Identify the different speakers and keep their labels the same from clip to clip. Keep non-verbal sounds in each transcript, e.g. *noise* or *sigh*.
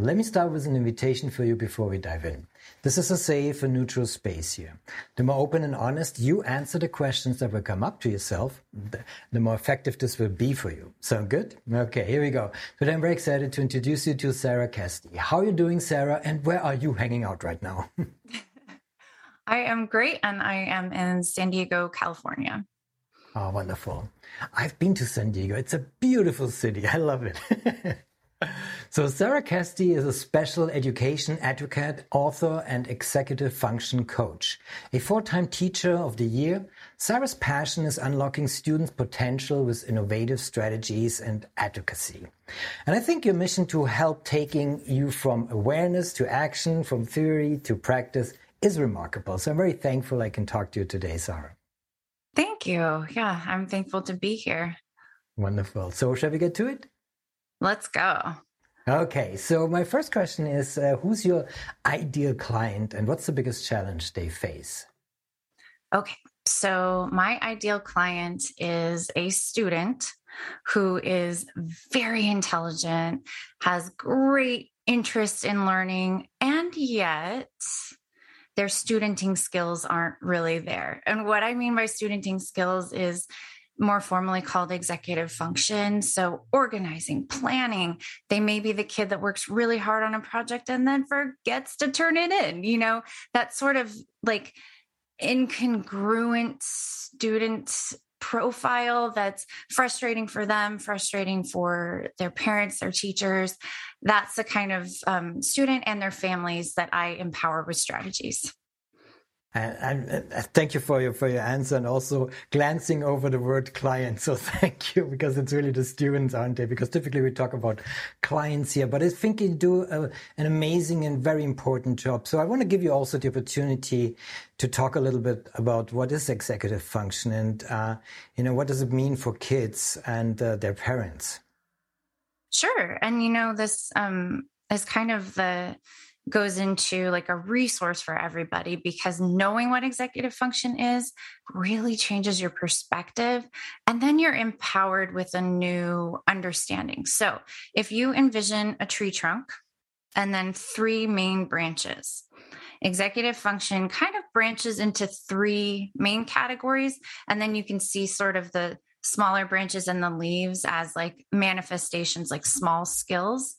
Speaker 1: Let me start with an invitation for you before we dive in. This is a safe and neutral space here. The more open and honest you answer the questions that will come up to yourself, the more effective this will be for you. Sound good? Okay, here we go. Today I'm very excited to introduce you to Sarah Kesty. How are you doing, Sarah? And where are you hanging out right now? *laughs*
Speaker 2: I am great, and I am in San Diego, California.
Speaker 1: Oh, wonderful. I've been to San Diego. It's a beautiful city. I love it. *laughs* So, Sarah Kesty is a special education advocate, author, and executive function coach. A four time teacher of the year, Sarah's passion is unlocking students' potential with innovative strategies and advocacy. And I think your mission to help taking you from awareness to action, from theory to practice, is remarkable. So, I'm very thankful I can talk to you today, Sarah.
Speaker 2: Thank you. Yeah, I'm thankful to be here.
Speaker 1: Wonderful. So, shall we get to it?
Speaker 2: Let's go.
Speaker 1: Okay, so my first question is uh, Who's your ideal client and what's the biggest challenge they face?
Speaker 2: Okay, so my ideal client is a student who is very intelligent, has great interest in learning, and yet their studenting skills aren't really there. And what I mean by studenting skills is more formally called executive function. So, organizing, planning. They may be the kid that works really hard on a project and then forgets to turn it in. You know, that sort of like incongruent student profile that's frustrating for them, frustrating for their parents, their teachers. That's the kind of um, student and their families that I empower with strategies.
Speaker 1: And, thank you for your for your answer and also glancing over the word client. *laughs* So thank you because it's really the students, aren't they? Because typically we talk about clients here, but I think you do a, an amazing and very important job. So I want to give you also the opportunity to talk a little bit about what is executive function and uh, you know what does it mean for kids and uh, their parents.
Speaker 2: Sure, and you know this um, is kind of the goes into like a resource for everybody because knowing what executive function is really changes your perspective. And then you're empowered with a new understanding. So if you envision a tree trunk and then three main branches, executive function kind of branches into three main categories. And then you can see sort of the smaller branches and the leaves as like manifestations, like small skills.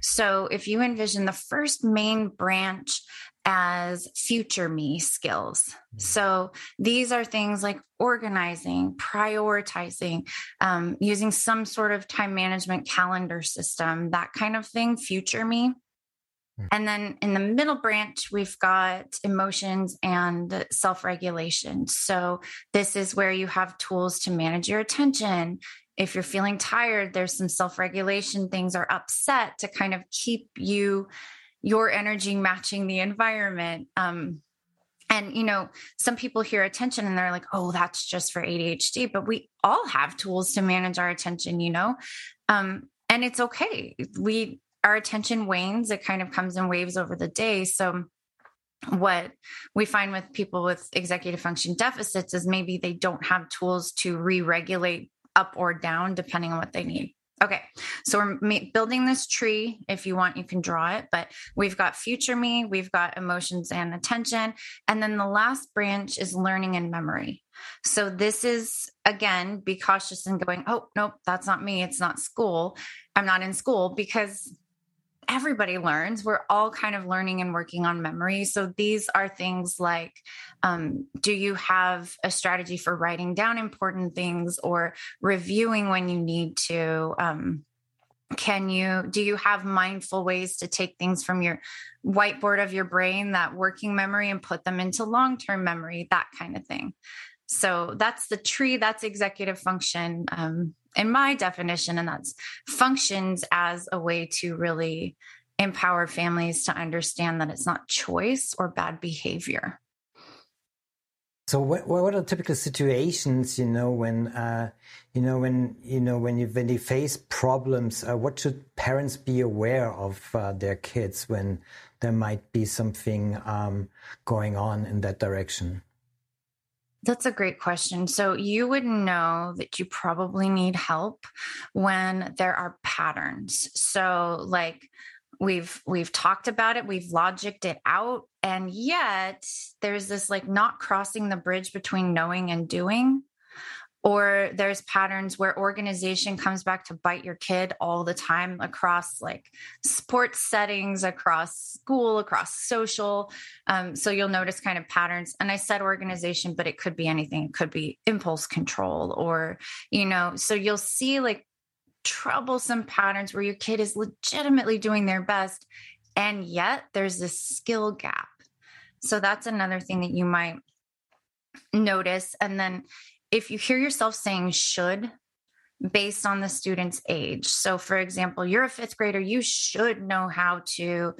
Speaker 2: So if you envision the first main branch as future me skills. Mm-hmm. So these are things like organizing, prioritizing, um, using some sort of time management calendar system, that kind of thing, future me. Mm. And then in the middle branch, we've got emotions and self regulation. So, this is where you have tools to manage your attention. If you're feeling tired, there's some self regulation things are upset to kind of keep you, your energy matching the environment. Um, and, you know, some people hear attention and they're like, oh, that's just for ADHD, but we all have tools to manage our attention, you know? Um, and it's okay. We our attention wanes. It kind of comes in waves over the day. So, what we find with people with executive function deficits is maybe they don't have tools to re regulate up or down depending on what they need. Okay, so we're building this tree. If you want, you can draw it, but we've got future me, we've got emotions and attention. And then the last branch is learning and memory. So this is, again, be cautious in going, oh, nope, that's not me. It's not school. I'm not in school because everybody learns. We're all kind of learning and working on memory. So these are things like um, do you have a strategy for writing down important things or reviewing when you need to? Um, can you do you have mindful ways to take things from your whiteboard of your brain that working memory and put them into long-term memory that kind of thing so that's the tree that's executive function um, in my definition, and that's functions as a way to really empower families to understand that it's not choice or bad behavior.
Speaker 1: So what, what are typical situations, you know, when, uh, you know, when, you know, when you, when they face problems, uh, what should parents be aware of uh, their kids when there might be something um, going on in that direction?
Speaker 2: That's a great question. So, you would know that you probably need help when there are patterns. So, like, we've we've talked about it we've logicked it out and yet there's this like not crossing the bridge between knowing and doing or there's patterns where organization comes back to bite your kid all the time across like sports settings across school across social. Um, so you'll notice kind of patterns. And i said organization but it could be anything. It could be impulse control or you know so you'll see like troublesome patterns where your kid is legitimately doing their best and yet there's this skill gap. So that's another thing that you might notice. And then if you hear yourself saying should based on the student's age. So for example, you're a 5th grader, you should know how to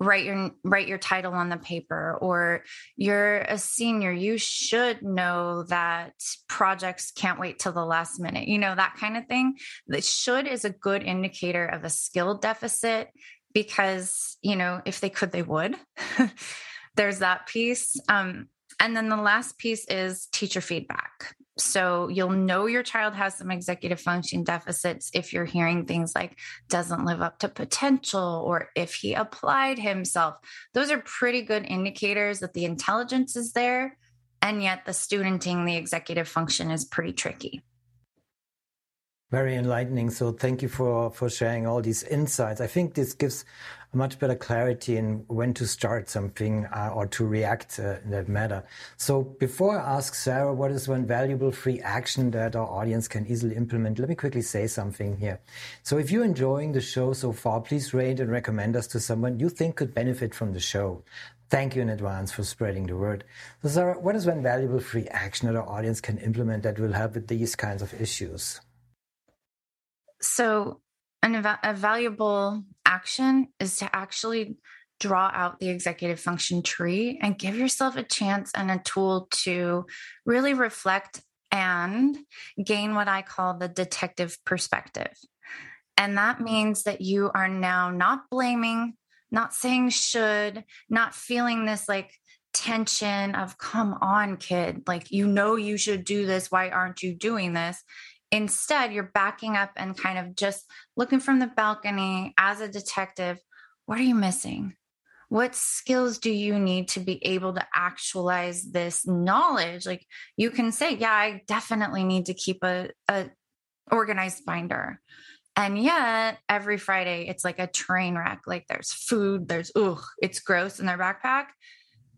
Speaker 2: write your write your title on the paper or you're a senior you should know that projects can't wait till the last minute you know that kind of thing. The should is a good indicator of a skill deficit because you know if they could they would. *laughs* There's that piece. Um, and then the last piece is teacher feedback. So you'll know your child has some executive function deficits if you're hearing things like doesn't live up to potential or if he applied himself. Those are pretty good indicators that the intelligence is there. And yet the studenting, the executive function is pretty tricky.
Speaker 1: Very enlightening. So thank you for, for sharing all these insights. I think this gives much better clarity in when to start something uh, or to react uh, in that matter. So before I ask Sarah, what is one valuable free action that our audience can easily implement? Let me quickly say something here. So if you're enjoying the show so far, please rate and recommend us to someone you think could benefit from the show. Thank you in advance for spreading the word. So Sarah, what is one valuable free action that our audience can implement that will help with these kinds of issues?
Speaker 2: So, an, a valuable action is to actually draw out the executive function tree and give yourself a chance and a tool to really reflect and gain what I call the detective perspective. And that means that you are now not blaming, not saying should, not feeling this like tension of, come on, kid, like, you know, you should do this. Why aren't you doing this? Instead, you're backing up and kind of just looking from the balcony as a detective. What are you missing? What skills do you need to be able to actualize this knowledge? Like you can say, yeah, I definitely need to keep a, a organized binder. And yet every Friday it's like a train wreck. Like there's food, there's ugh, it's gross in their backpack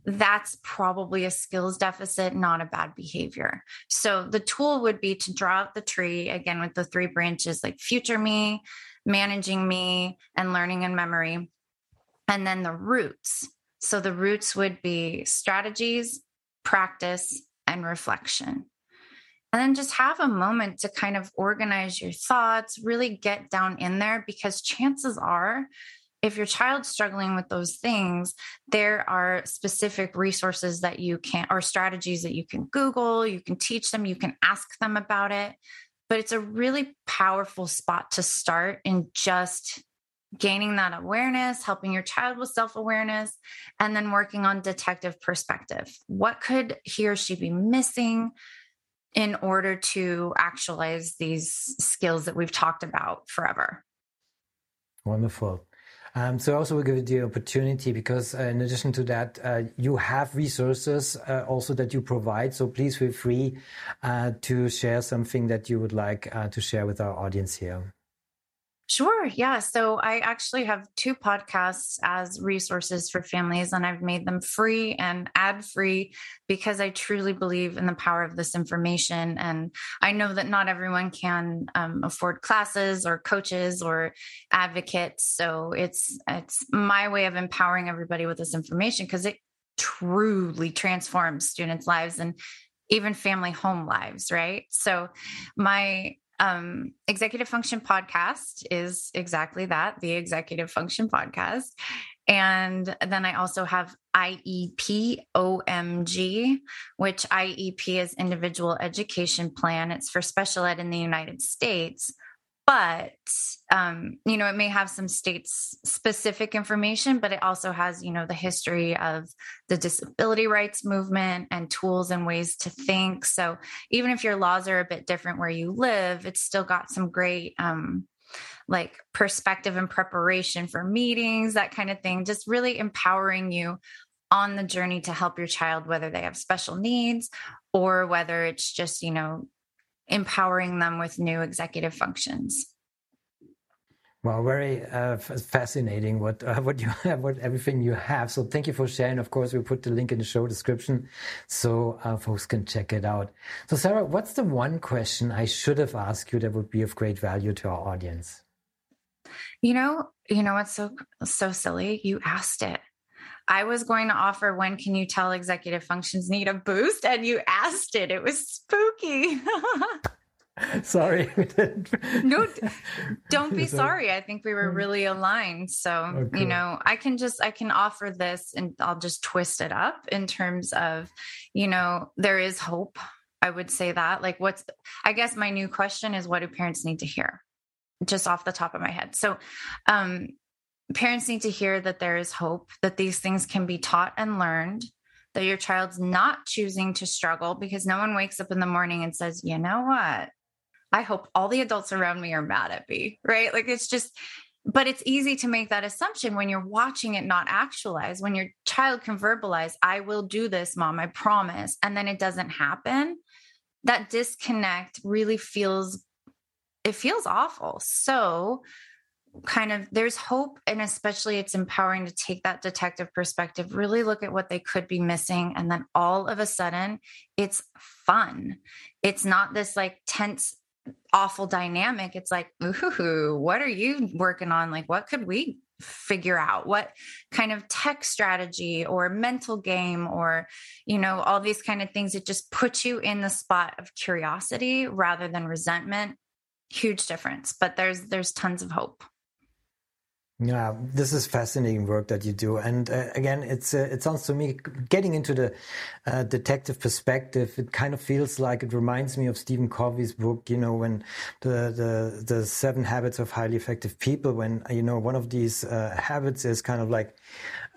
Speaker 2: that's probably a skills deficit, not a bad behavior. So the tool would be to draw out the tree again with the three branches like future me, managing me, and learning and memory. And then the roots. So the roots would be strategies, practice, and reflection. And then just have a moment to kind of organize your thoughts, really get down in there because chances are if your child's struggling with those things, there are specific resources that you can, or strategies that you can Google, you can teach them, you can ask them about it. But it's a really powerful spot to start in just gaining that awareness, helping your child with self awareness, and then working on detective perspective. What could he or she be missing in order to actualize these skills that we've talked about forever?
Speaker 1: Wonderful. Um, so also we give you the opportunity because uh, in addition to that, uh, you have resources uh, also that you provide. So please feel free uh, to share something that you would like uh, to share with our audience here.
Speaker 2: Sure. Yeah. So I actually have two podcasts as resources for families, and I've made them free and ad free because I truly believe in the power of this information. And I know that not everyone can um, afford classes or coaches or advocates. So it's it's my way of empowering everybody with this information because it truly transforms students' lives and even family home lives. Right. So my um, Executive Function Podcast is exactly that the Executive Function Podcast. And then I also have IEP OMG, which IEP is Individual Education Plan. It's for special ed in the United States but um, you know it may have some states specific information but it also has you know the history of the disability rights movement and tools and ways to think. So even if your laws are a bit different where you live it's still got some great um, like perspective and preparation for meetings that kind of thing just really empowering you on the journey to help your child whether they have special needs or whether it's just you know empowering them with new executive functions.
Speaker 1: Well, very uh, fascinating what uh, *laughs* what you have, *laughs* what everything you have. So thank you for sharing. Of course, we put the link in the show description so uh, folks can check it out. So Sarah, what's the one question I should have asked you that would be of great value to our audience?
Speaker 2: You know, you know what's so so silly? You asked it. I was going to offer when can you tell executive functions need a boost? And you asked it. It was spooky. *laughs*
Speaker 1: sorry. *laughs*
Speaker 2: no, don't be sorry. I think we were mm. really aligned. So, okay. you know, I can just, I can offer this and I'll just twist it up in terms of, you know, there is hope. I would say that. Like, what's, I guess my new question is what do parents need to hear? Just off the top of my head. So, um, parents need to hear that there is hope, that these things can be taught and learned, that your child's not choosing to struggle because no one wakes up in the morning and says, you know what? I hope all the adults around me are mad at me, *laughs* right? Like it's just, but it's easy to make that assumption when you're watching it not actualize. When your child can verbalize, I will do this, mom, I promise, and then it doesn't happen. That disconnect really feels, it feels awful. So, kind of there's hope and especially it's empowering to take that detective perspective really look at what they could be missing and then all of a sudden it's fun. It's not this like tense awful dynamic. It's like ooh what are you working on? Like what could we figure out? What kind of tech strategy or mental game or you know all these kind of things it just puts you in the spot of curiosity rather than resentment. Huge difference but there's there's tons of hope
Speaker 1: yeah, this is fascinating work that you do, and uh, again, it's uh, it sounds to me getting into the uh, detective perspective. It kind of feels like it reminds me of Stephen Covey's book. You know, when the the the Seven Habits of Highly Effective People. When you know one of these uh, habits is kind of like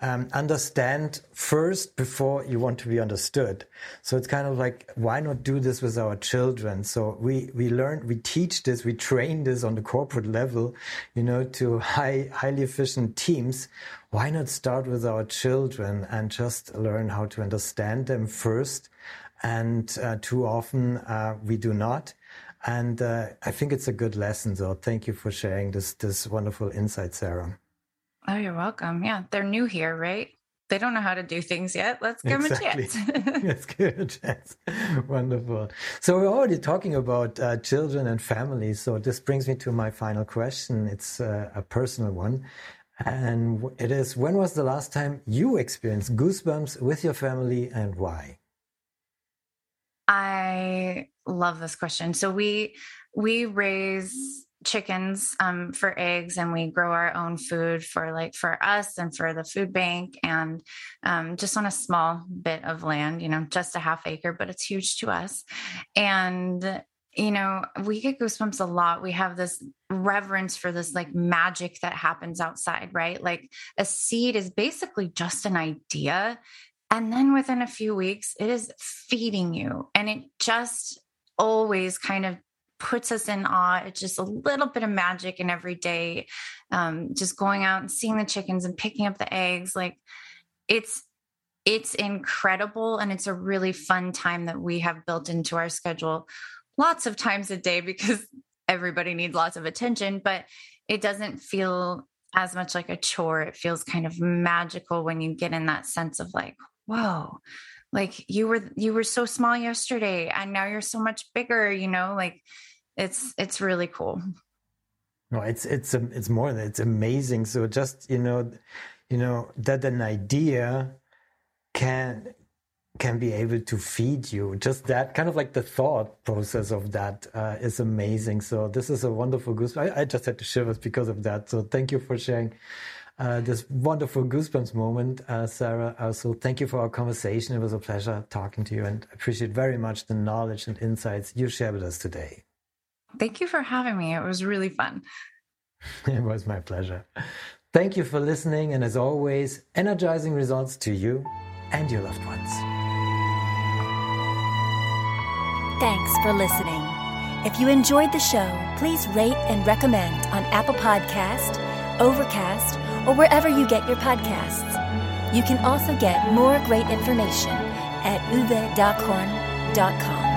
Speaker 1: um, understand first before you want to be understood. So it's kind of like, why not do this with our children? So we, we learn, we teach this, we train this on the corporate level, you know, to high, highly efficient teams. Why not start with our children and just learn how to understand them first? And uh, too often uh, we do not. And uh, I think it's a good lesson. So thank you for sharing this, this wonderful insight, Sarah.
Speaker 2: Oh, you're welcome. Yeah, they're new here, right? They don't know how to do things yet. Let's give exactly. *laughs* *laughs* them a chance.
Speaker 1: Let's give them a chance. Wonderful. So we're already talking about uh, children and families. So this brings me to my final question. It's uh, a personal one. And it is, when was the last time you experienced goosebumps with your family and why?
Speaker 2: I love this question. So we, we raise chickens um, for eggs and we grow our own food for like for us and for the food bank and um, just on a small bit of land you know just a half acre but it's huge to us. And you know we get goosebumps a lot. We have this reverence for this like magic that happens outside right? Like a seed is basically just an idea and then within a few weeks it is feeding you. And it just always kind of puts us in awe. It's just a little bit of magic in every day. Um, just going out and seeing the chickens and picking up the eggs. Like it's it's incredible and it's a really fun time that we have built into our schedule lots of times a day because everybody needs lots of attention, but it doesn't feel as much like a chore. It feels kind of magical when you get in that sense of like, whoa, like you were you were so small yesterday and now you're so much bigger, you know, like it's it's really cool.
Speaker 1: No, it's it's it's more than it's amazing. So just you know, you know that an idea can can be able to feed you. Just that kind of like the thought process of that uh, is amazing. So this is a wonderful goose. I, I, just had to shivers because of that. So thank you for sharing uh, this wonderful goosebumps moment, uh, Sarah. Also, thank you for our conversation. It was a pleasure talking to you and appreciate very much the knowledge and insights you shared with us today.
Speaker 2: Thank you for having me. It was really fun. *laughs*
Speaker 1: it was my pleasure. Thank you for listening. And as always, energizing results to you and your loved ones.
Speaker 3: Thanks for listening. If you enjoyed the show, please rate and recommend on Apple Podcast, Overcast, or wherever you get your podcasts. You can also get more great information at uwedockhorn.com.